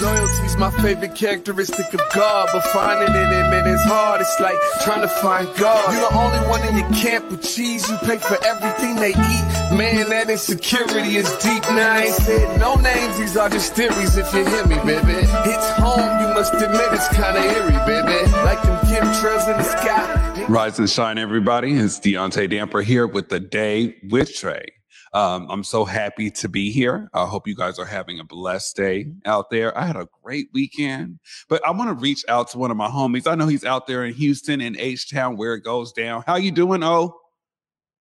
Loyalty's my favorite characteristic of God, but finding it in it is hard. It's like trying to find God. You're the only one in your camp with cheese. You pay for everything they eat. Man, that insecurity is deep. Now I ain't said no names. These are just theories. If you hear me, baby, it's home. You must admit it's kinda eerie, baby. Like them chemtrails in the sky. Rise and shine, everybody. It's Deontay Damper here with the day with Trey. Um, I'm so happy to be here. I hope you guys are having a blessed day out there. I had a great weekend, but I want to reach out to one of my homies. I know he's out there in Houston in H Town where it goes down. How you doing, O?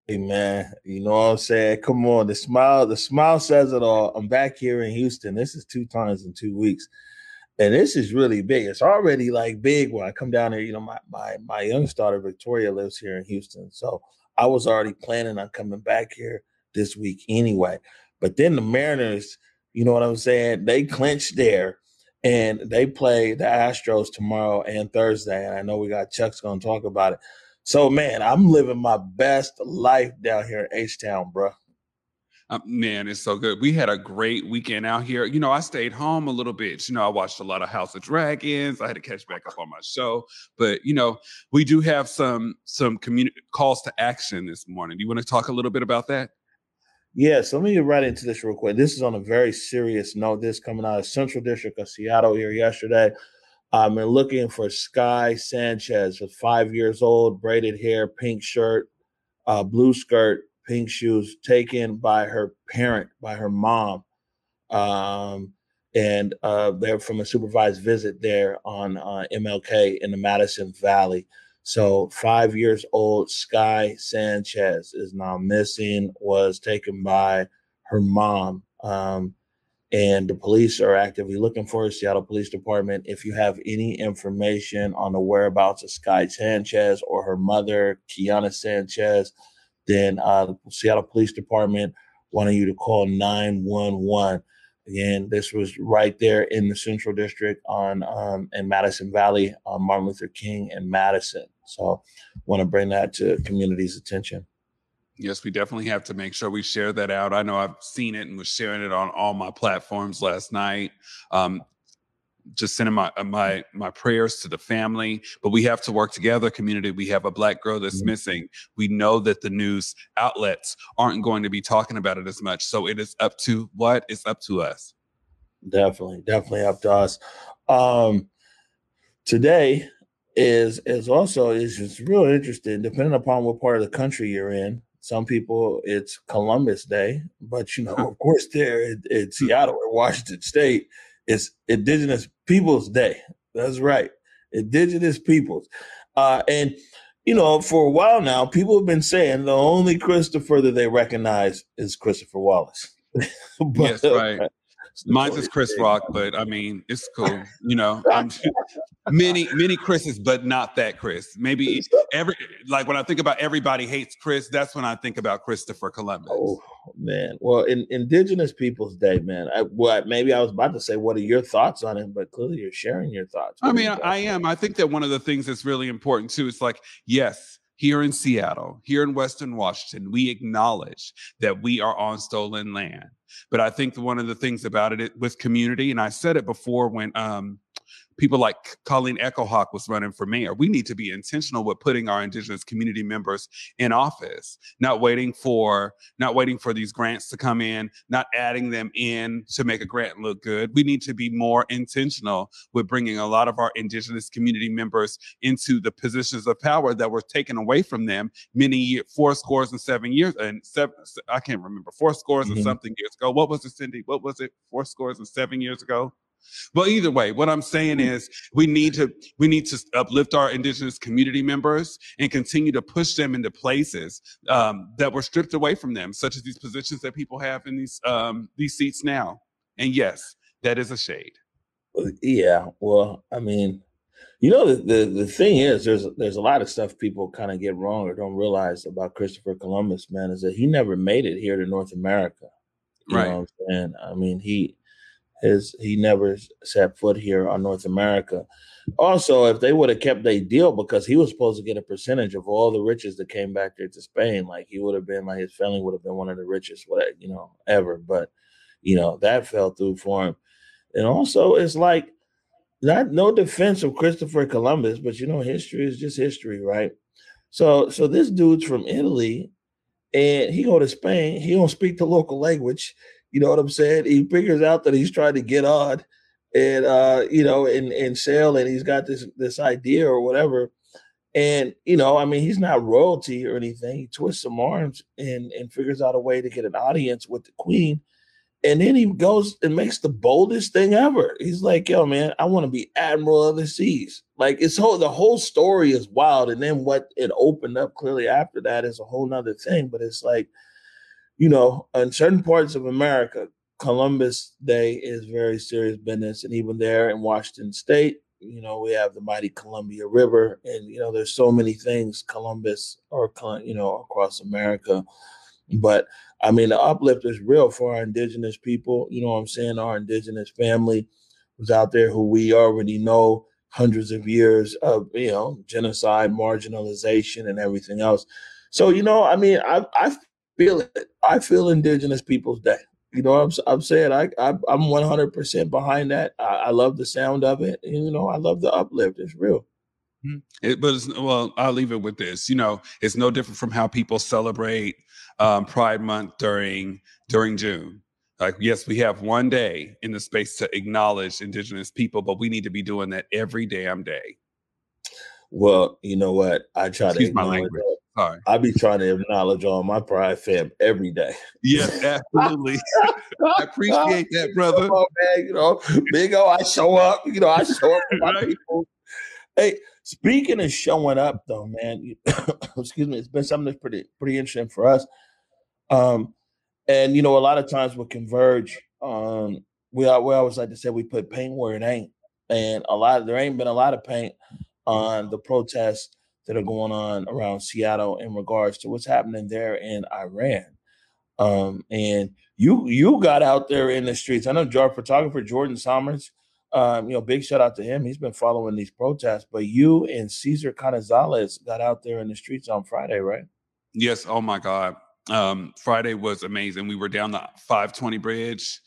Hey man, you know what I'm saying? Come on, the smile, the smile says it all. I'm back here in Houston. This is two times in two weeks. And this is really big. It's already like big when I come down here. You know, my my my youngest daughter Victoria lives here in Houston. So I was already planning on coming back here this week anyway. But then the Mariners, you know what I'm saying? They clinched there and they play the Astros tomorrow and Thursday. And I know we got Chuck's going to talk about it. So, man, I'm living my best life down here in H Town, bro. Uh, man, it's so good. We had a great weekend out here. You know, I stayed home a little bit. You know, I watched a lot of House of Dragons. I had to catch back up on my show, but you know, we do have some some community calls to action this morning. Do you want to talk a little bit about that? Yes, let me get right into this real quick. This is on a very serious note. This coming out of Central District of Seattle here yesterday. I've been looking for Sky Sanchez, with five years old, braided hair, pink shirt, uh, blue skirt, pink shoes, taken by her parent, by her mom. Um, and uh, they're from a supervised visit there on uh, MLK in the Madison Valley. So, five years old Sky Sanchez is now missing, was taken by her mom. Um, and the police are actively looking for her, Seattle Police Department. If you have any information on the whereabouts of Sky Sanchez or her mother, Kiana Sanchez, then uh, the Seattle Police Department wanting you to call 911. Again, this was right there in the Central District on um, in Madison Valley on Martin Luther King and Madison. So, want to bring that to community's attention. Yes, we definitely have to make sure we share that out. I know I've seen it and was sharing it on all my platforms last night. Um, just sending my uh, my my prayers to the family but we have to work together community we have a black girl that's mm-hmm. missing we know that the news outlets aren't going to be talking about it as much so it is up to what it's up to us definitely definitely up to us um today is is also is it's real interesting depending upon what part of the country you're in. Some people it's columbus day but you know of course there in, in seattle or washington state it's indigenous peoples day. That's right indigenous peoples. Uh and you know for a while now people have been saying the only christopher that they recognize is christopher wallace. But, yes right Mine's is Chris Rock, but I mean, it's cool. You know, I'm many, many Chris's, but not that Chris. Maybe every like when I think about everybody hates Chris, that's when I think about Christopher Columbus. Oh man. Well, in Indigenous Peoples Day, man. I, well, maybe I was about to say, what are your thoughts on it? But clearly, you're sharing your thoughts. What I mean, I am. I think that one of the things that's really important too is like, yes, here in Seattle, here in Western Washington, we acknowledge that we are on stolen land. But I think one of the things about it with community, and I said it before when um, people like Colleen Echohawk was running for mayor. We need to be intentional with putting our indigenous community members in office, not waiting for not waiting for these grants to come in, not adding them in to make a grant look good. We need to be more intentional with bringing a lot of our indigenous community members into the positions of power that were taken away from them many years, four scores and seven years and seven. I can't remember four scores mm-hmm. and something years ago. What was it, Cindy? What was it? Four scores and seven years ago? Well, either way, what I'm saying mm. is we need to we need to uplift our indigenous community members and continue to push them into places um, that were stripped away from them, such as these positions that people have in these um, these seats now. And yes, that is a shade. Yeah, well, I mean, you know, the, the the thing is, there's there's a lot of stuff people kind of get wrong or don't realize about Christopher Columbus, man, is that he never made it here to North America. You right. And I mean, he his he never set foot here on North America. Also, if they would have kept their deal, because he was supposed to get a percentage of all the riches that came back there to Spain, like he would have been, like his family would have been one of the richest, what you know, ever. But you know that fell through for him. And also, it's like not no defense of Christopher Columbus, but you know, history is just history, right? So, so this dude's from Italy, and he go to Spain. He don't speak the local language. You know what I'm saying? He figures out that he's trying to get on, and uh, you know, and and sell, and he's got this this idea or whatever. And you know, I mean, he's not royalty or anything. He twists some arms and and figures out a way to get an audience with the queen and then he goes and makes the boldest thing ever. He's like, yo, man, I want to be admiral of the seas. Like it's whole the whole story is wild. And then what it opened up clearly after that is a whole nother thing. But it's like, you know, in certain parts of America, Columbus Day is very serious business. And even there in Washington State, you know, we have the mighty Columbia River. And, you know, there's so many things Columbus or, you know, across America. But I mean, the uplift is real for our indigenous people. You know what I'm saying? Our indigenous family was out there who we already know hundreds of years of, you know, genocide, marginalization, and everything else. So, you know, I mean, I, I feel it. I feel Indigenous Peoples Day. You know, I'm, I'm saying I, I am 100% behind that. I, I love the sound of it. And, you know, I love the uplift. It's real. Mm-hmm. It, but it's, well, I'll leave it with this. You know, it's no different from how people celebrate um, Pride Month during during June. Like, yes, we have one day in the space to acknowledge Indigenous people, but we need to be doing that every damn day. Well, you know what? I try Excuse to my language. Sorry. I be trying to acknowledge all my pride fam every day. Yeah, absolutely. I appreciate that, brother. On, man, you know, big O, I show up. You know, I show up for my right? people. Hey, speaking of showing up, though, man, excuse me, it's been something that's pretty pretty interesting for us. Um, and you know, a lot of times with Converge, um, we we always like to say we put paint where it ain't, and a lot there ain't been a lot of paint on the protests that are going on around Seattle in regards to what's happening there in Iran. Um, and you you got out there in the streets. I know our photographer Jordan Somers. Um, you know, big shout out to him. He's been following these protests. But you and Cesar Canizales got out there in the streets on Friday, right? Yes. Oh my God um, Friday was amazing. We were down the 520 bridge,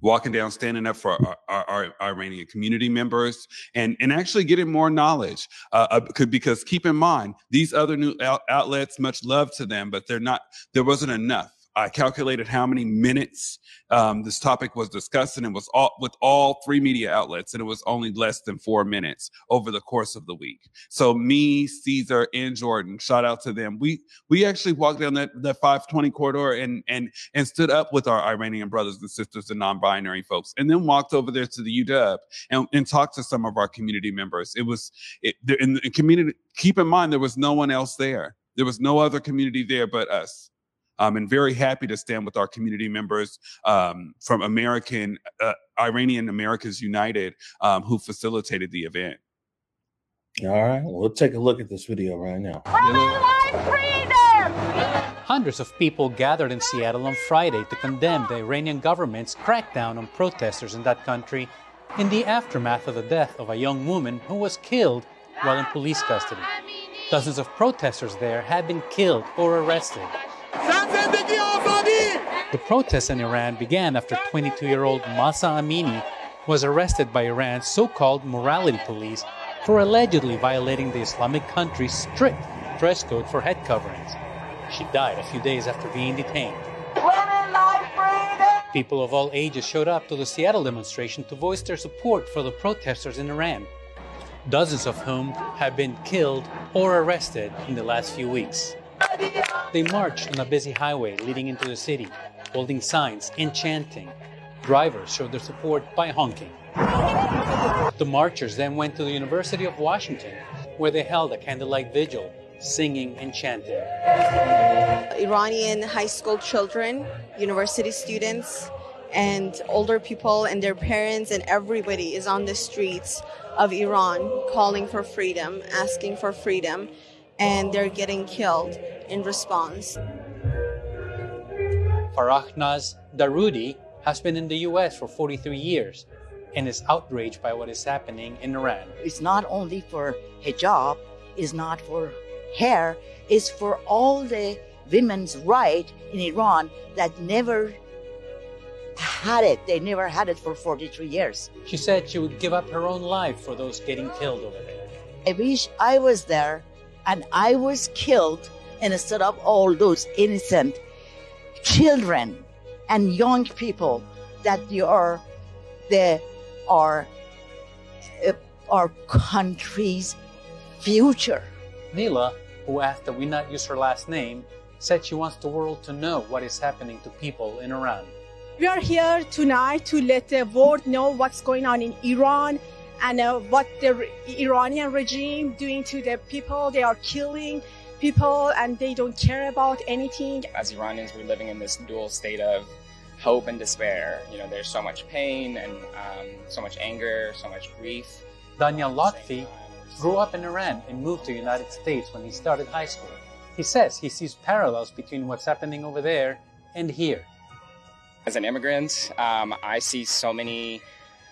walking down, standing up for our, our, our Iranian community members, and and actually getting more knowledge. Uh, uh because keep in mind, these other new outlets, much love to them, but they're not. There wasn't enough. I calculated how many minutes um, this topic was discussed, and it was all with all three media outlets, and it was only less than four minutes over the course of the week. So me, Caesar, and Jordan, shout out to them. We we actually walked down that that 520 corridor and and and stood up with our Iranian brothers and sisters and non-binary folks, and then walked over there to the UW and, and talked to some of our community members. It was it, in the community. Keep in mind there was no one else there. There was no other community there but us um, and very happy to stand with our community members um, from American uh, Iranian Americans United um, who facilitated the event. All right, we'll take a look at this video right now. Hundreds of people gathered in Seattle on Friday to condemn the Iranian government's crackdown on protesters in that country in the aftermath of the death of a young woman who was killed while in police custody. Dozens of protesters there have been killed or arrested. The protests in Iran began after 22 year old Mahsa Amini was arrested by Iran's so called morality police for allegedly violating the Islamic country's strict dress code for head coverings. She died a few days after being detained. People of all ages showed up to the Seattle demonstration to voice their support for the protesters in Iran, dozens of whom have been killed or arrested in the last few weeks. They marched on a busy highway leading into the city, holding signs and chanting. Drivers showed their support by honking. The marchers then went to the University of Washington, where they held a candlelight vigil, singing and chanting. Iranian high school children, university students, and older people and their parents and everybody is on the streets of Iran calling for freedom, asking for freedom and they're getting killed in response. Farahnaz Darudi has been in the US for 43 years and is outraged by what is happening in Iran. It's not only for hijab, it's not for hair, it's for all the women's right in Iran that never had it. They never had it for 43 years. She said she would give up her own life for those getting killed over there. I wish I was there and I was killed instead of all those innocent children and young people that you are the our uh, our country's future. Nila, who asked that we not use her last name, said she wants the world to know what is happening to people in Iran. We are here tonight to let the world know what's going on in Iran and uh, what the Iranian regime doing to the people. They are killing people and they don't care about anything. As Iranians, we're living in this dual state of hope and despair. You know, there's so much pain and um, so much anger, so much grief. Daniel Lotfi grew up in Iran and moved to the United States when he started high school. He says he sees parallels between what's happening over there and here. As an immigrant, um, I see so many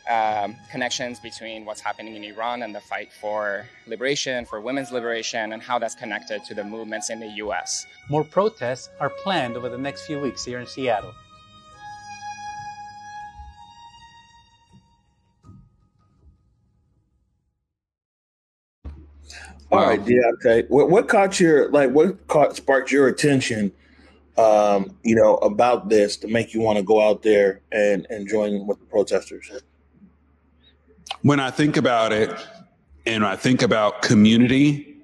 um, connections between what's happening in Iran and the fight for liberation, for women's liberation, and how that's connected to the movements in the US. More protests are planned over the next few weeks here in Seattle. All right, Deontay. What what caught your like? What caught sparked your attention? Um, you know about this to make you want to go out there and and join with the protesters. When I think about it, and I think about community,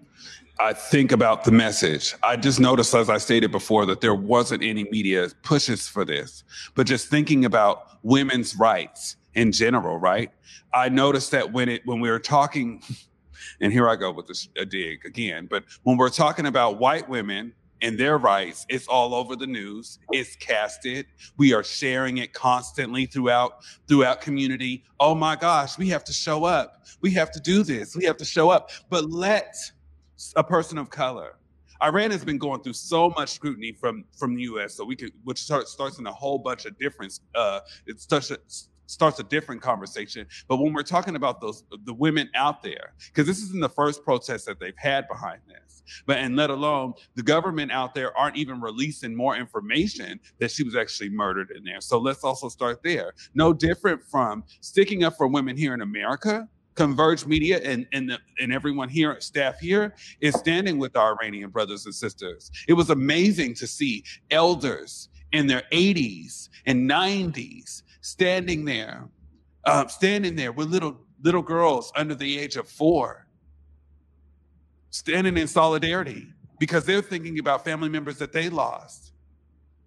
I think about the message. I just noticed, as I stated before, that there wasn't any media pushes for this, but just thinking about women's rights in general, right? I noticed that when it when we were talking and here I go with this, a dig again. But when we're talking about white women and their rights, it's all over the news. It's casted. We are sharing it constantly throughout throughout community. Oh my gosh, we have to show up. We have to do this. We have to show up. But let a person of color. Iran has been going through so much scrutiny from from the U.S. So we could, which start, starts in a whole bunch of different. Uh, it starts starts a different conversation. But when we're talking about those the women out there, because this isn't the first protest that they've had behind this, but and let alone the government out there aren't even releasing more information that she was actually murdered in there. So let's also start there. No different from sticking up for women here in America. Converge Media and and, the, and everyone here, staff here, is standing with our Iranian brothers and sisters. It was amazing to see elders in their 80s and 90s standing there, uh, standing there with little little girls under the age of four, standing in solidarity because they're thinking about family members that they lost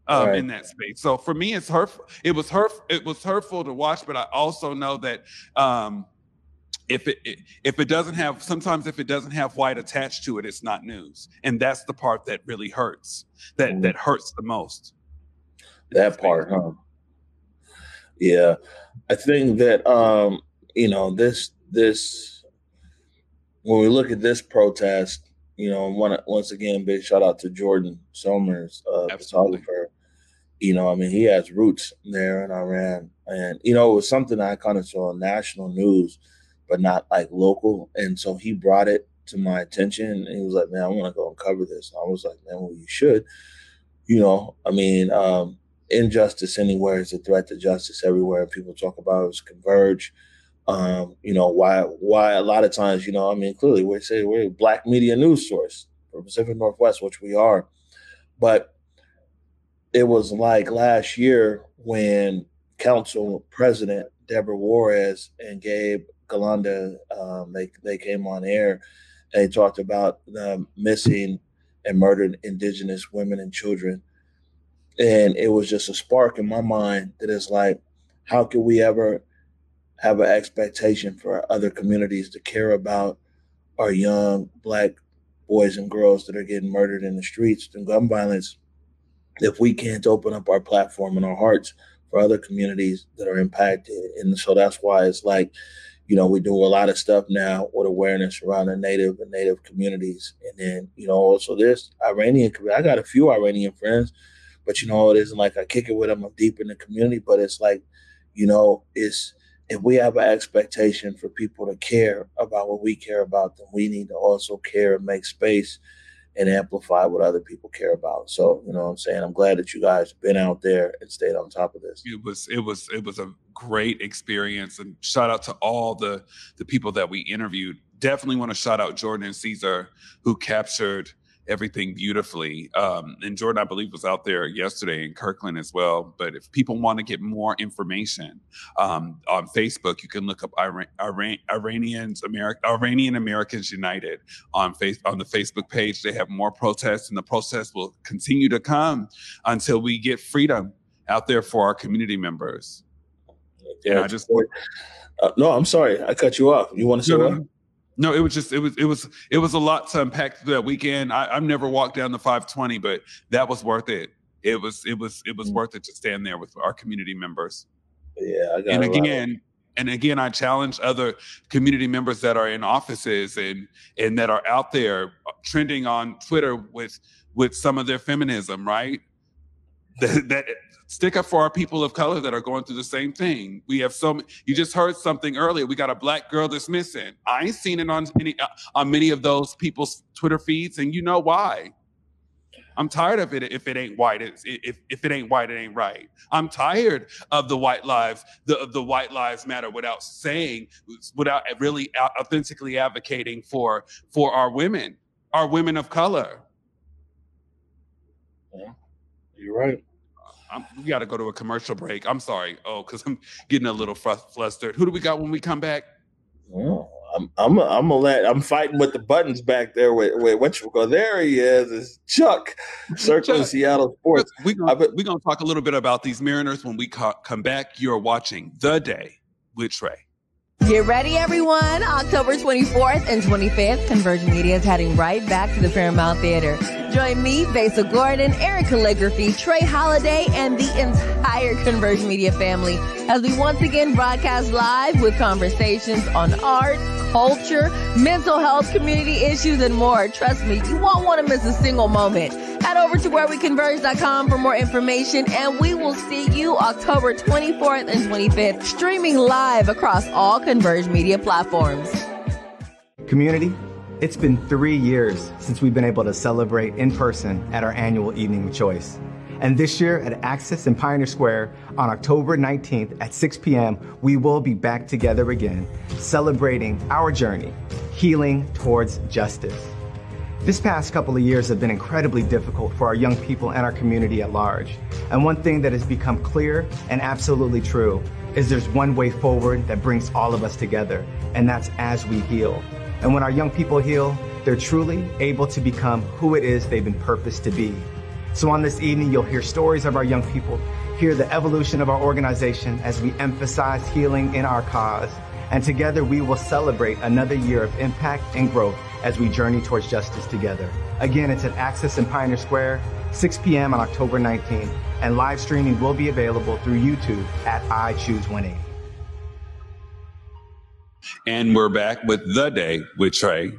um, right. in that space. So for me, it's hurtful. It was hurt. It was hurtful to watch, but I also know that. Um, if it if it doesn't have sometimes if it doesn't have white attached to it it's not news and that's the part that really hurts that mm-hmm. that hurts the most that part huh yeah, I think that um, you know this this when we look at this protest, you know, one, once again, big shout out to Jordan Somers, uh, photographer. You know, I mean, he has roots there in Iran, and you know, it was something I kind of saw on national news, but not like local. And so he brought it to my attention, and he was like, "Man, I want to go and cover this." I was like, "Man, well, you should." You know, I mean, um, injustice anywhere is a threat to justice everywhere. People talk about it converge. Um, you know why? Why a lot of times, you know, I mean, clearly we say we're a black media news source for Pacific Northwest, which we are, but it was like last year when Council President Deborah Juarez and Gabe Galanda um, they they came on air and they talked about the missing and murdered Indigenous women and children and it was just a spark in my mind that is like, how can we ever have an expectation for other communities to care about our young black boys and girls that are getting murdered in the streets and gun violence if we can't open up our platform and our hearts for other communities that are impacted. And so that's why it's like, you know, we do a lot of stuff now with awareness around the native and native communities. And then, you know, also this Iranian I got a few Iranian friends But you know, it isn't like I kick it with them. I'm deep in the community, but it's like, you know, it's if we have an expectation for people to care about what we care about, then we need to also care and make space and amplify what other people care about. So, you know what I'm saying? I'm glad that you guys been out there and stayed on top of this. It was it was it was a great experience and shout out to all the the people that we interviewed. Definitely want to shout out Jordan and Caesar who captured everything beautifully. Um, and Jordan, I believe, was out there yesterday in Kirkland as well. But if people want to get more information um, on Facebook, you can look up Iran, Iran, Iranians American Iranian Americans United on face on the Facebook page. They have more protests, and the protests will continue to come until we get freedom out there for our community members. Yeah, and I just. Uh, no, I'm sorry, I cut you off. You want to say no, what? No, it was just it was it was it was a lot to unpack that weekend. I, have never walked down the 520, but that was worth it. It was it was it was mm-hmm. worth it to stand there with our community members. Yeah, and again, and again, I challenge other community members that are in offices and and that are out there trending on Twitter with with some of their feminism, right? That, that stick up for our people of color that are going through the same thing. We have some. You just heard something earlier. We got a black girl that's missing. I ain't seen it on any uh, on many of those people's Twitter feeds, and you know why. I'm tired of it. If it ain't white, it's, if if it ain't white, it ain't right. I'm tired of the white lives, the the white lives matter, without saying, without really authentically advocating for for our women, our women of color. Yeah, you're right. I'm, we got to go to a commercial break. I'm sorry. Oh, because I'm getting a little flustered. Who do we got when we come back? Oh, I'm I'm a, I'm a let I'm fighting with the buttons back there. Wait, wait, what you go? There he is. It's Chuck, circling Chuck. Seattle sports. We're gonna, we gonna talk a little bit about these Mariners when we come back. You're watching the day with Trey. Get ready, everyone. October 24th and 25th, Converge Media is heading right back to the Paramount Theater. Join me, Basil Gordon, Eric Calligraphy, Trey Holiday, and the entire Converge Media family as we once again broadcast live with conversations on art, culture, mental health, community issues, and more. Trust me, you won't want to miss a single moment. Head over to whereweconverge.com for more information, and we will see you October 24th and 25th, streaming live across all Converge media platforms. Community, it's been three years since we've been able to celebrate in person at our annual Evening with Choice. And this year at Axis in Pioneer Square on October 19th at 6 p.m., we will be back together again, celebrating our journey, healing towards justice. This past couple of years have been incredibly difficult for our young people and our community at large. And one thing that has become clear and absolutely true is there's one way forward that brings all of us together, and that's as we heal. And when our young people heal, they're truly able to become who it is they've been purposed to be. So on this evening, you'll hear stories of our young people, hear the evolution of our organization as we emphasize healing in our cause. And together we will celebrate another year of impact and growth as we journey towards justice together. Again, it's at Axis in Pioneer Square, 6 p.m. on October 19th, and live streaming will be available through YouTube at I Choose 180. And we're back with the day with Trey.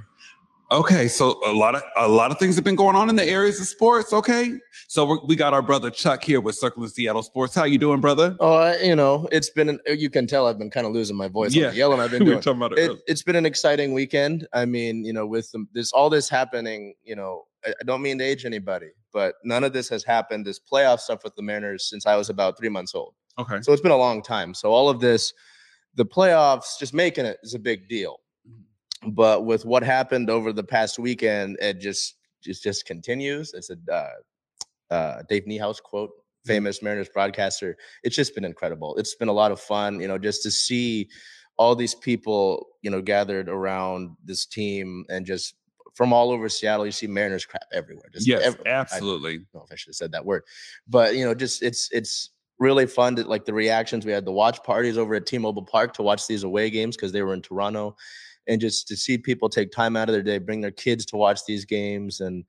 Okay, so a lot of a lot of things have been going on in the areas of sports. Okay, so we got our brother Chuck here with Circling Seattle Sports. How you doing, brother? Oh, uh, you know, it's been an, you can tell I've been kind of losing my voice. Yeah, yelling I've been doing. talking about it, it has been an exciting weekend. I mean, you know, with this all this happening, you know, I, I don't mean to age anybody, but none of this has happened. This playoff stuff with the Mariners since I was about three months old. Okay, so it's been a long time. So all of this, the playoffs, just making it is a big deal but with what happened over the past weekend, it just just just continues. It's a uh, uh, Dave Niehaus quote, mm-hmm. famous Mariners broadcaster. It's just been incredible. It's been a lot of fun, you know, just to see all these people, you know, gathered around this team and just from all over Seattle. You see Mariners crap everywhere. Just yes, everywhere. absolutely. I don't know if I should have said that word, but you know, just it's it's really fun to like the reactions. We had the watch parties over at T-Mobile Park to watch these away games because they were in Toronto and just to see people take time out of their day, bring their kids to watch these games and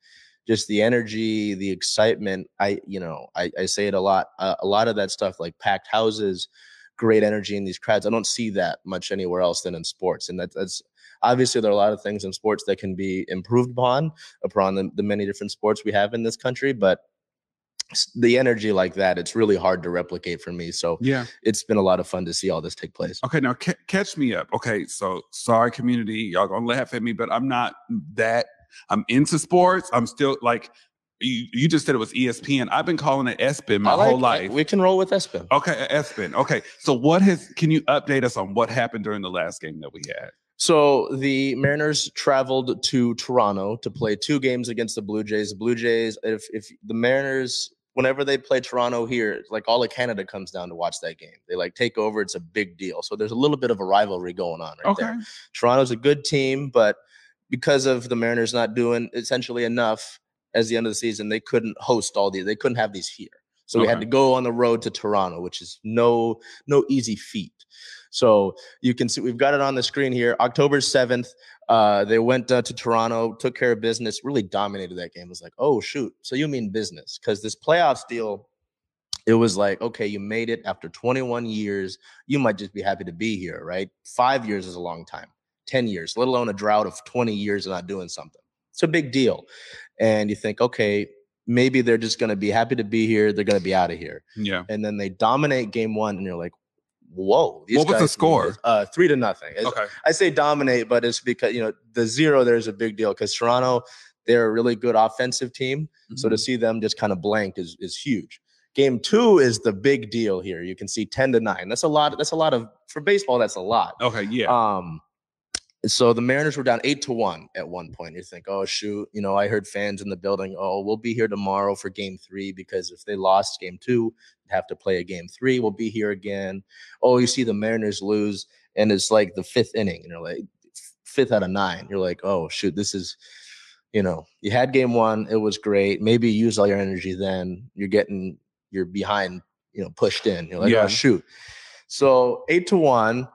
just the energy, the excitement. I, you know, I, I say it a lot. Uh, a lot of that stuff, like packed houses, great energy in these crowds. I don't see that much anywhere else than in sports, and that, that's obviously there are a lot of things in sports that can be improved upon upon the, the many different sports we have in this country. But the energy like that, it's really hard to replicate for me. So Yeah. it's been a lot of fun to see all this take place. Okay, now ca- catch me up. Okay, so sorry, community, y'all gonna laugh at me, but I'm not that. I'm into sports. I'm still like you. You just said it was ESPN. I've been calling it ESPN my like- whole life. We can roll with ESPN. Okay, uh, ESPN. Okay, so what has? Can you update us on what happened during the last game that we had? So the Mariners traveled to Toronto to play two games against the Blue Jays. The Blue Jays, if if the Mariners, whenever they play Toronto here, it's like all of Canada comes down to watch that game. They like take over. It's a big deal. So there's a little bit of a rivalry going on right Okay. there. Toronto's a good team, but because of the Mariners not doing essentially enough as the end of the season, they couldn't host all these. They couldn't have these here. So we had to go on the road to Toronto, which is no no easy feat. So you can see we've got it on the screen here. October 7th, uh, they went uh, to Toronto, took care of business, really dominated that game. It was like, oh shoot. So you mean business? Because this playoffs deal, it was like, okay, you made it after 21 years. You might just be happy to be here, right? Five years is a long time. 10 years, let alone a drought of 20 years of not doing something. It's a big deal. And you think, okay, maybe they're just going to be happy to be here. They're going to be out of here. Yeah. And then they dominate game one, and you're like, whoa. What was the score? Uh, three to nothing. It's- Okay. I say dominate, but it's because, you know, the zero there is a big deal because Toronto, they're a really good offensive team. So Mm-hmm. to see them just kind of blank is, is huge. Game two is the big deal here. You can see 10 to nine. That's a lot. That's a lot of, for baseball, that's a lot. Okay. Yeah. Um, so the Mariners were down eight to one at one point. You think, oh shoot, you know, I heard fans in the building, oh, we'll be here tomorrow for game three because if they lost game two, they'd have to play a game three. We'll be here again. Oh, you see the Mariners lose, and it's like the fifth inning, and you're like fifth out of nine. You're like, oh shoot, this is, you know, you had game one, it was great. Maybe you used all your energy then. You're getting you're behind, you know, pushed in. You're like, oh, Yeah. oh shoot. So eight to one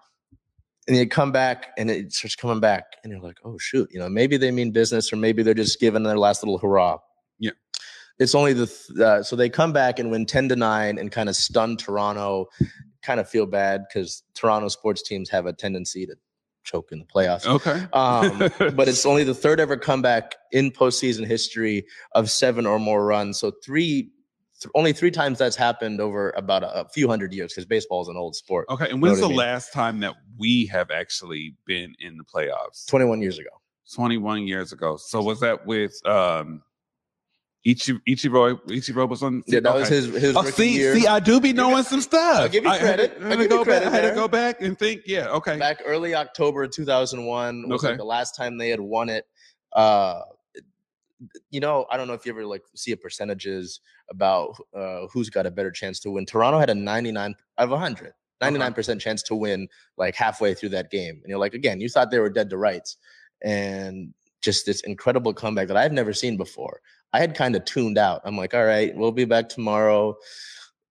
and you come back and it starts coming back and you're like oh shoot you know maybe they mean business or maybe they're just giving their last little hurrah Yeah. it's only the th- uh, so they come back and win 10 to 9 and kind of stun toronto kind of feel bad because toronto sports teams have a tendency to choke in the playoffs Okay. um, but it's only the third ever comeback in postseason history of seven or more runs. So three, th- only three times that's happened over about a, a few hundred years because baseball is an old sport. Okay. And when's what I the mean? last time that we have actually been in the playoffs? 21 years ago. 21 years ago. So was that with um Ichi, Ichiro? Ichiro was on. Yeah, that was his his Oh, see, year. see, I do be knowing some stuff. I'll give you I had credit. had to give you go credit back. I had to go back and think. Yeah. Okay. Back early October 2001 was Okay. like the last time they had won it. Uh, you know, I don't know if you ever like see a percentages about uh, who's got a better chance to win. Toronto had a 99 out of 100, 99% chance to win like halfway through that game. And you're like, again, you thought they were dead to rights. And just this incredible comeback that I've never seen before. I had kind of tuned out. I'm like, all right, we'll be back tomorrow.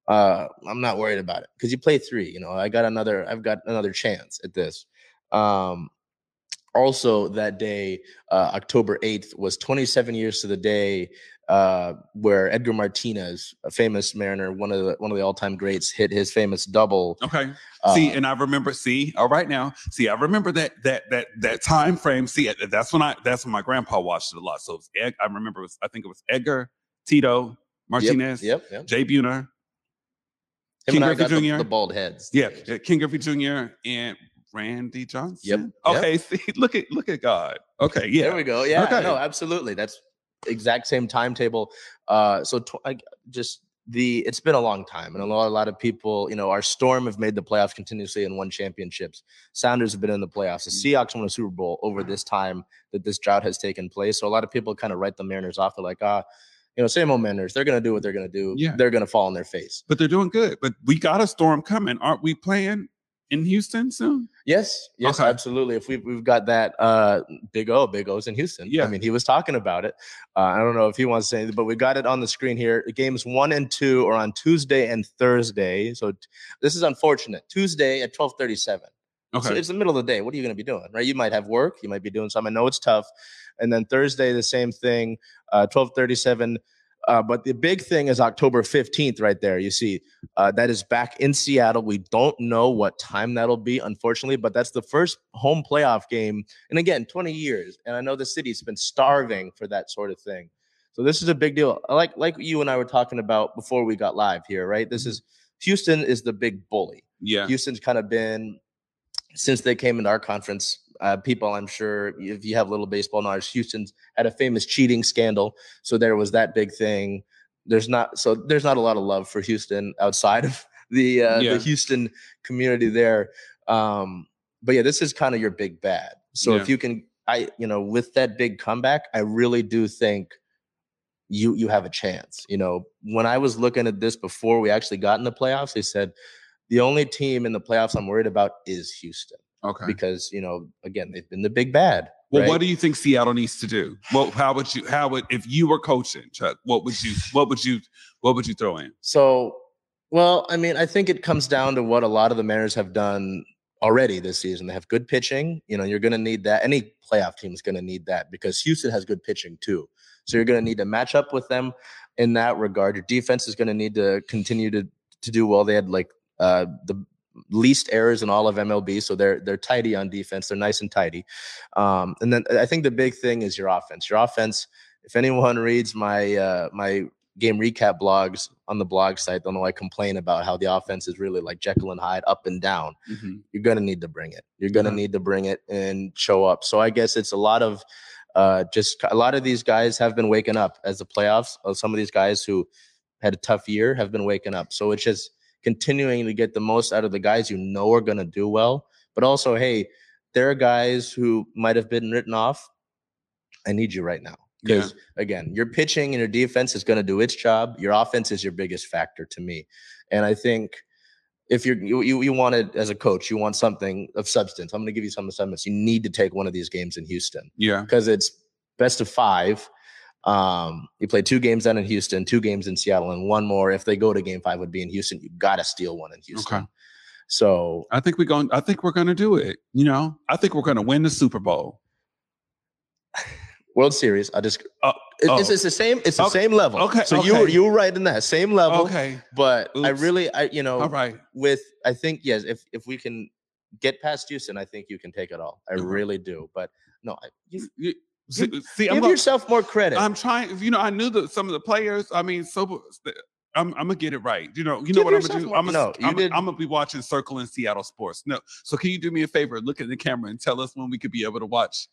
Uh, I'm not worried about it because you play three. You know, I got another. I've got another chance at this. Um, also, that day, uh, October 8th, was 27 years to the day uh, where Edgar Martinez, a famous Mariner, one of the one of the all time greats, hit his famous double. Okay. see, Uh, and I remember. See, all right now. See, I remember that that that that time frame. See, uh, that's when I that's when my grandpa watched it a lot. So it I remember. It was, I think it was Edgar, Tino, Martinez, Yep, yep. Jay Buhner, Him Ken Griffey got the, Jr. the bald heads. Yeah, yeah, Ken Griffey Jr. and Randy Johnson. Yep, yep. Okay. See, look at look at God. Okay. Yeah. There we go. Yeah. Okay. No, absolutely. That's exact same timetable. Uh, so tw- I, just the it's been a long time, and a lot a lot of people, you know, our Storm have made the playoffs continuously and won championships. Sounders have been in the playoffs. The Mm-hmm. Seahawks won a Super Bowl over this time that this drought has taken place. So a lot of people kind of write the Mariners off. They're like, ah, you know, same old Mariners. They're gonna do what they're gonna do. Yeah. They're gonna fall on their face. But they're doing good. But we got a storm coming. Aren't we playing in Houston soon? Yes, yes, Okay. absolutely. If we've we've got that uh Big O, Big O's in Houston. Yeah. I mean, he was talking about it. Uh, I don't know if he wants to say anything, but we got it on the screen here. Games one and two are on Tuesday and Thursday. So t- this is unfortunate. Tuesday at twelve thirty seven. Okay. So it's the middle of the day. What are you going to be doing? Right? You might have work. You might be doing something. I know it's tough. And then Thursday, the same thing. Uh, twelve thirty seven. Uh, but the big thing is October 15th, right there. You see, uh, that is back in Seattle. We don't know what time that'll be, unfortunately, but that's the first home playoff game. And again, 20 years. And I know the city's been starving for that sort of thing. So this is a big deal. Like like you and I were talking about before we got live here, right? This is Houston is the big bully. Yeah. Houston's kind of been since they came into our conference. Uh, people, I'm sure, if you have little baseball knowledge, Houston's had a famous cheating scandal, so there was that big thing. There's not so there's not a lot of love for Houston outside of the uh, Yeah. the Houston community there. Um, but yeah, this is kind of your big bad. So Yeah. if you can, I you know, with that big comeback, I really do think you you have a chance. You know, when I was looking at this before we actually got in the playoffs, they said the only team in the playoffs I'm worried about is Houston Okay. because you know, again, they've been the big bad. Well, right? what do you think Seattle needs to do? Well, how would you? How would if you were coaching, Chuck? What would you? What would you? What would you throw in? So, well, I mean, I think it comes down to what a lot of the Mariners have done already this season. They have good pitching. You know, you're going to need that. Any playoff team is going to need that because Houston has good pitching too. So you're going to need to match up with them in that regard. Your defense is going to need to continue to to do well. They had like uh, the least errors in all of MLB, so they're they're tidy on defense. They're nice and tidy. Um, and then I think the big thing is your offense. Your offense. If anyone reads my uh, my game recap blogs on the blog site, they'll know I complain about how the offense is really like Jekyll and Hyde, up and down. You're gonna need to bring it. You're gonna Mhm. need to bring it and show up. So I guess it's a lot of uh, just a lot of these guys have been waking up as the playoffs. Uh, Some of these guys who had a tough year have been waking up. So it's just continuing to get the most out of the guys you know are gonna do well, but also hey, there are guys who might have been written off. I need you right now. Because again, your pitching and your defense is going to do its job. Your offense is your biggest factor to me. And I think if you're you you, you want it as a coach, you want something of substance. I'm going to give you some substance. You need to take one of these games in Houston Yeah. because it's best of five. Um, you play two games down in Houston, two games in Seattle, and one more if they go to game five would be in Houston. You got to steal one in Houston. Okay. So I think we're going. I think we're going to do it. You know, I think we're going to win the Super Bowl. World Series, I just Oh, it- oh. it's, it's the same. It's the Okay, same level. okay, So you were you were right in that same level. Okay. But I really, I you know, All right. with I think yes, if if we can get past Houston, I think you can take it all. I Okay. really do. But no, I, you, You- See, Give- see give gonna- yourself more credit. I'm trying. You know, I knew that some of the players. I mean, so I'm, I'm gonna get it right. You know, you know what I'm gonna do. more- I'm gonna, No, I'm, I'm gonna be watching Circling Seattle sports. No, so can you do me a favor? Look at the camera and tell us when we could be able to watch.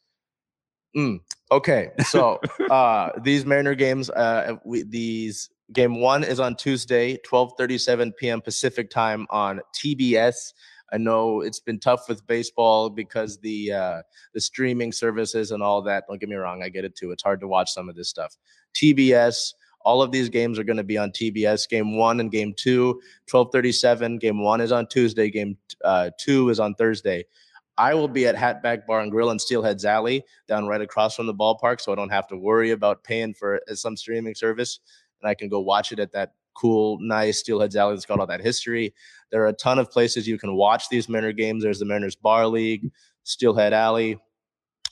Mm, okay, so uh these Mariner games, uh we, these game one is on Tuesday, 12:37 p.m. Pacific time on TBS. I know it's been tough with baseball because the uh the streaming services and all that. Don't get me wrong, I get it too. It's hard to watch some of this stuff. TBS, all of these games are going to be on TBS. Game one and game two, 12:37. Game one is on Tuesday. Game uh, two is on Thursday. I will be at Hatback Bar and Grill in Steelheads Alley, down right across from the ballpark, so I don't have to worry about paying for some streaming service, and I can go watch it at that cool, nice Steelheads Alley that's got all that history. There are a ton of places you can watch these Mariner games. There's the Mariners Bar League, Steelhead Alley,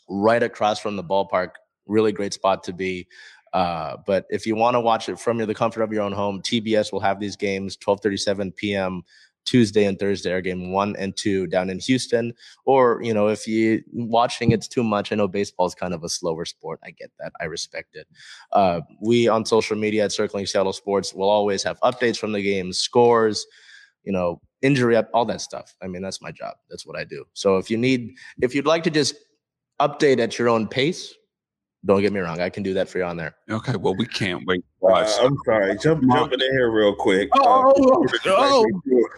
right across from the ballpark. Really great spot to be. Uh, but if you want to watch it from the comfort of your own home, TBS will have these games 12:37 p.m. Tuesday and Thursday are game one and two down in Houston. Or you know, if you watching it's too much, I know baseball is kind of a slower sport. I get that. I respect it. Uh, we on social media at Circling Seattle Sports will always have updates from the games, scores, you know, injury up, all that stuff. I mean, that's my job. That's what I do. So if you need, if you'd like to just update at your own pace, don't get me wrong, I can do that for you on there. Okay, well, we can't wait. Uh, I'm sorry, jump, jumping in here real quick. Oh, Uh, oh,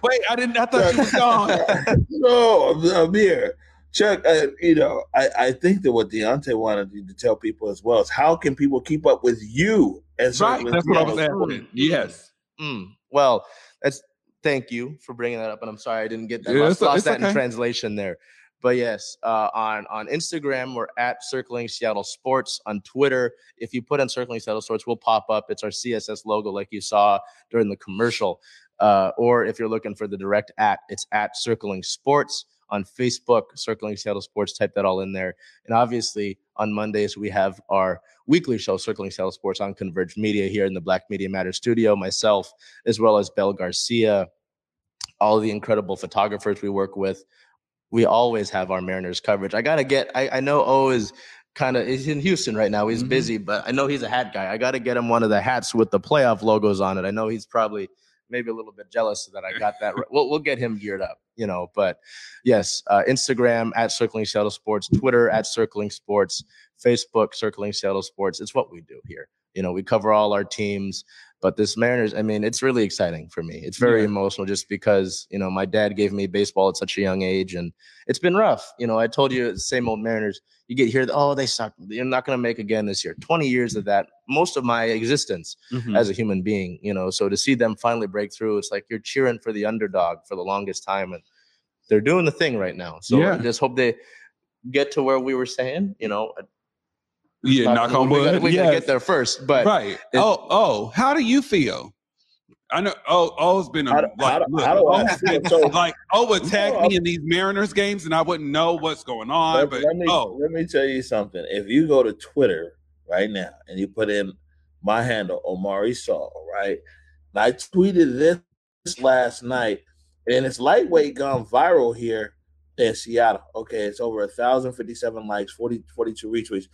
wait! I didn't. I thought you was gone. no, I'm, I'm here. Chuck, uh, you know, I, I think that what Deontay wanted you to tell people as well is how can people keep up with you? And Right, that's what I was asking. Yes. Mm, well, that's thank you for bringing that up, and I'm sorry I didn't get that. Yeah, lost it's- lost it's that in translation there. But yes, uh, on on Instagram we're at Circling Seattle Sports. On Twitter, if you put in Circling Seattle Sports, we'll pop up. It's our CSS logo, like you saw during the commercial. Uh, or if you're looking for the direct at, it's at Circling Sports on Facebook, Circling Seattle Sports. Type that all in there. And obviously, on Mondays we have our weekly show, Circling Seattle Sports, on Converge Media here in the Black Media Matter studio. Myself, as well as Bel Garcia, all the incredible photographers we work with. We always have our Mariners coverage. I gotta get. I, I know O is kind of he's in Houston right now. He's Mhm. busy, but I know he's a hat guy. I got to get him one of the hats with the playoff logos on it. I know he's probably maybe a little bit jealous that I got that. We'll we'll get him geared up, you know. But yes, uh, Instagram at Circling Seattle Sports, Twitter at Circling Sports, Facebook Circling Seattle Sports. It's what we do here. You know, we cover all our teams. But this Mariners, I mean, it's really exciting for me. It's very Yeah. emotional just because, you know, my dad gave me baseball at such a young age and it's been rough. You know, I told you, same old Mariners, you get here, oh, they suck. You're not going to make again this year. 20 years of that, most of my existence Mhm. as a human being, you know. So to see them finally break through, it's like you're cheering for the underdog for the longest time. And they're doing the thing right now. So Yeah. I just hope they get to where we were saying, you know. Yeah, knock on we gotta- wood. We got to get there first. But right. oh, oh, how do you feel? I know. Oh, Oh's been a, How do- like, how do- look, how do oh, I O has feel? been- So- like O would tag No, me in these Mariners games, and I wouldn't know what's going on. let, but let me oh, let me tell you something. If you go to Twitter right now and you put in my handle Omari Saul, right? And I tweeted this last night, and it's lightweight gone viral here in Seattle. Okay, it's over a thousand fifty-seven likes, 40, 42 retweets.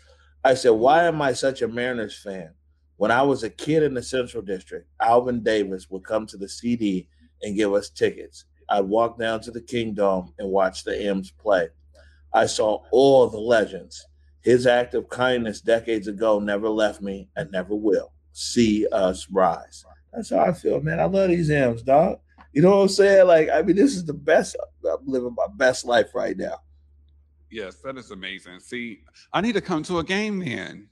I said, why am I such a Mariners fan? When I was a kid in the Central District, Alvin Davis would come to the CD and give us tickets. I'd walk down to the Kingdome and watch the M's play. I saw all the legends. His act of kindness decades ago never left me and never will. See us rise. That's how I feel, man. I love these M's, dog. You know what I'm saying? Like, I mean, this is the best. I'm living my best life right now. Yes, that is amazing. See, I need to come to a game then.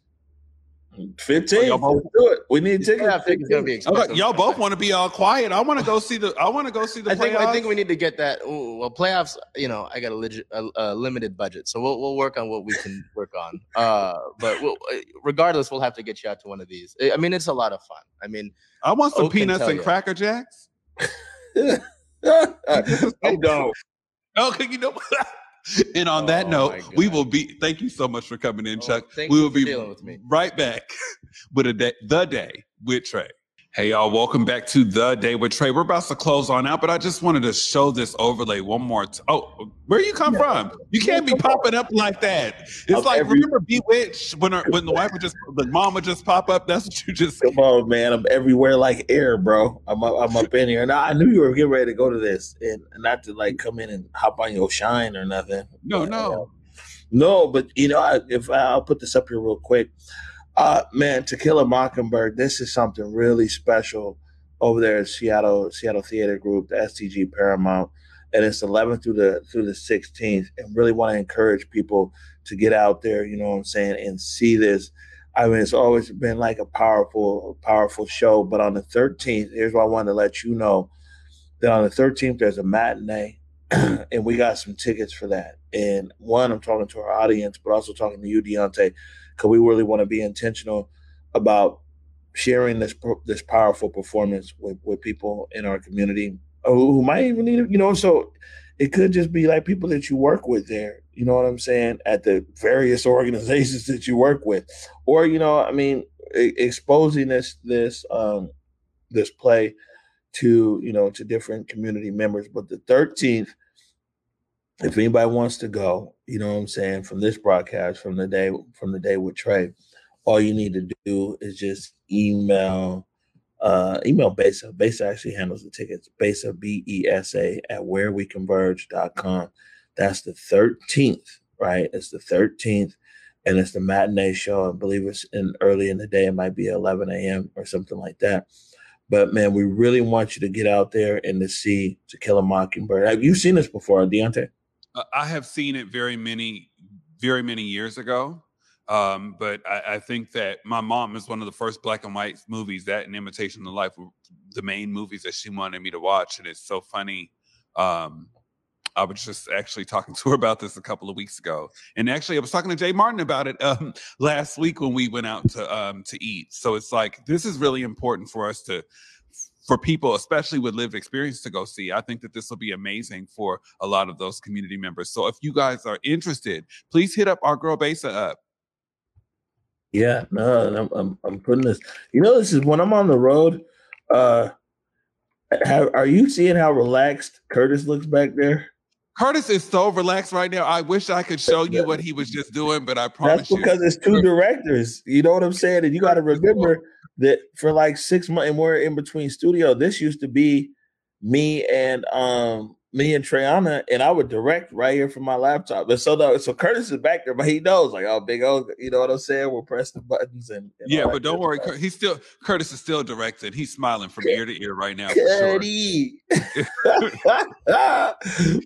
15. Y'all both- do it. We need tickets. I think it's going to be Okay, expensive. y'all both want to be all quiet. I want to go see the. I want to go see the I think. I think we need to get that. ooh, Well, playoffs. You know, I got a, legit, a, a limited budget, so we'll we'll work on what we can work on. Uh, but we'll, regardless, we'll have to get you out to one of these. I mean, it's a lot of fun. I mean, I want some O peanuts and ya. cracker jacks. I'm done. Okay, you know. and on that Oh, note, we will be. Thank you so much for coming in, Oh, Chuck. We will be dealing with me. right back with a day, the day with Trey. Hey y'all, welcome back to the day with Trey. We're about to close on out, but I just wanted to show this overlay one more. Oh, where you come from? You can't be popping up like that. It's I'm like every- remember Bewitched when her, when the wife would just the mom would just pop up. That's what you just Come on, man. I'm everywhere like air, bro. I'm up, I'm up in here. And I, I knew you were getting ready to go to this and not to like come in and hop on your shine or nothing. no But, no. uh, no, but you know, I, if I, I'll put this up here real quick. Uh, man, To Kill a Mockingbird, this is something really special over there at Seattle, Seattle Theater Group, the STG Paramount. And it's 11th through the through the 16th, and really want to encourage people to get out there. You know what I'm saying, and see this. I mean, it's always been like a powerful, powerful show. But on the 13th, here's what I wanted to let you know that on the 13th, there's a matinee, and we got some tickets for that. And one, I'm talking to our audience, but also talking to you, Deontay, because we really want to be intentional about sharing this this powerful performance with, with people in our community who, who might even need it. You know, so it could just be like people that you work with there. You know what I'm saying? At the various organizations that you work with, or you know, I mean, exposing this this um this play to you know to different community members. But the 13th, if anybody wants to go, you know what I'm saying, from this broadcast, from the day from the day with Trey, all you need to do is just email uh email Besa. Besa actually handles the tickets. Besa B E S A at where we whereweconverge.com. That's the 13th, right? It's the 13th, and it's the matinee show. I believe it's in early in the day. It might be 11 a.m. or something like that. But man, we really want you to get out there and to see To Kill a Mockingbird. Have you seen this before, Deontay? Uh, I have seen it very many, very many years ago. Um, but I, I think that my mom is one of the first black and white movies that and Imitation of Life were the main movies that she wanted me to watch. And it's so funny. Um, I was just actually talking to her about this a couple of weeks ago. And actually I was talking to Jay Martin about it um, last week when we went out to um, to eat. So it's like this is really important for us to for people, especially with lived experience, to go see. I think that this will be amazing for a lot of those community members. So if you guys are interested, please hit up our girl Besa up. Yeah, no, I'm, I'm I'm putting this. You know, this is when I'm on the road. Uh, are you seeing how relaxed Curtis looks back there? Curtis is so relaxed right now. I wish I could show you what he was just doing, but I promise That's because you. it's two directors. You know what I'm saying? And you got to remember that for like six months, and we're in between studio. This used to be me and um me and Treyana, and I would direct right here from my laptop. And so no, so Curtis is back there, but he knows like, oh, big O, you know what I'm saying? We'll press the buttons and, and yeah, but don't worry. Cur- He's still Curtis is still directing. He's smiling from ear to ear right now. For sure.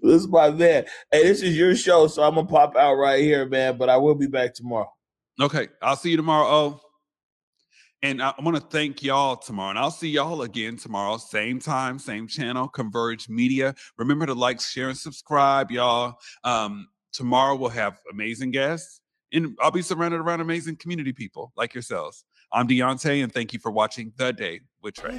This is my man. Hey, this is your show, so I'm gonna pop out right here, man. But I will be back tomorrow. Okay, I'll see you tomorrow. Oh, and I want to thank y'all tomorrow, and I'll see y'all again tomorrow, same time, same channel, Converge Media. Remember to like, share, and subscribe, y'all. Um, tomorrow we'll have amazing guests, and I'll be surrounded around amazing community people like yourselves. I'm Deontay, and thank you for watching The Day with Trey.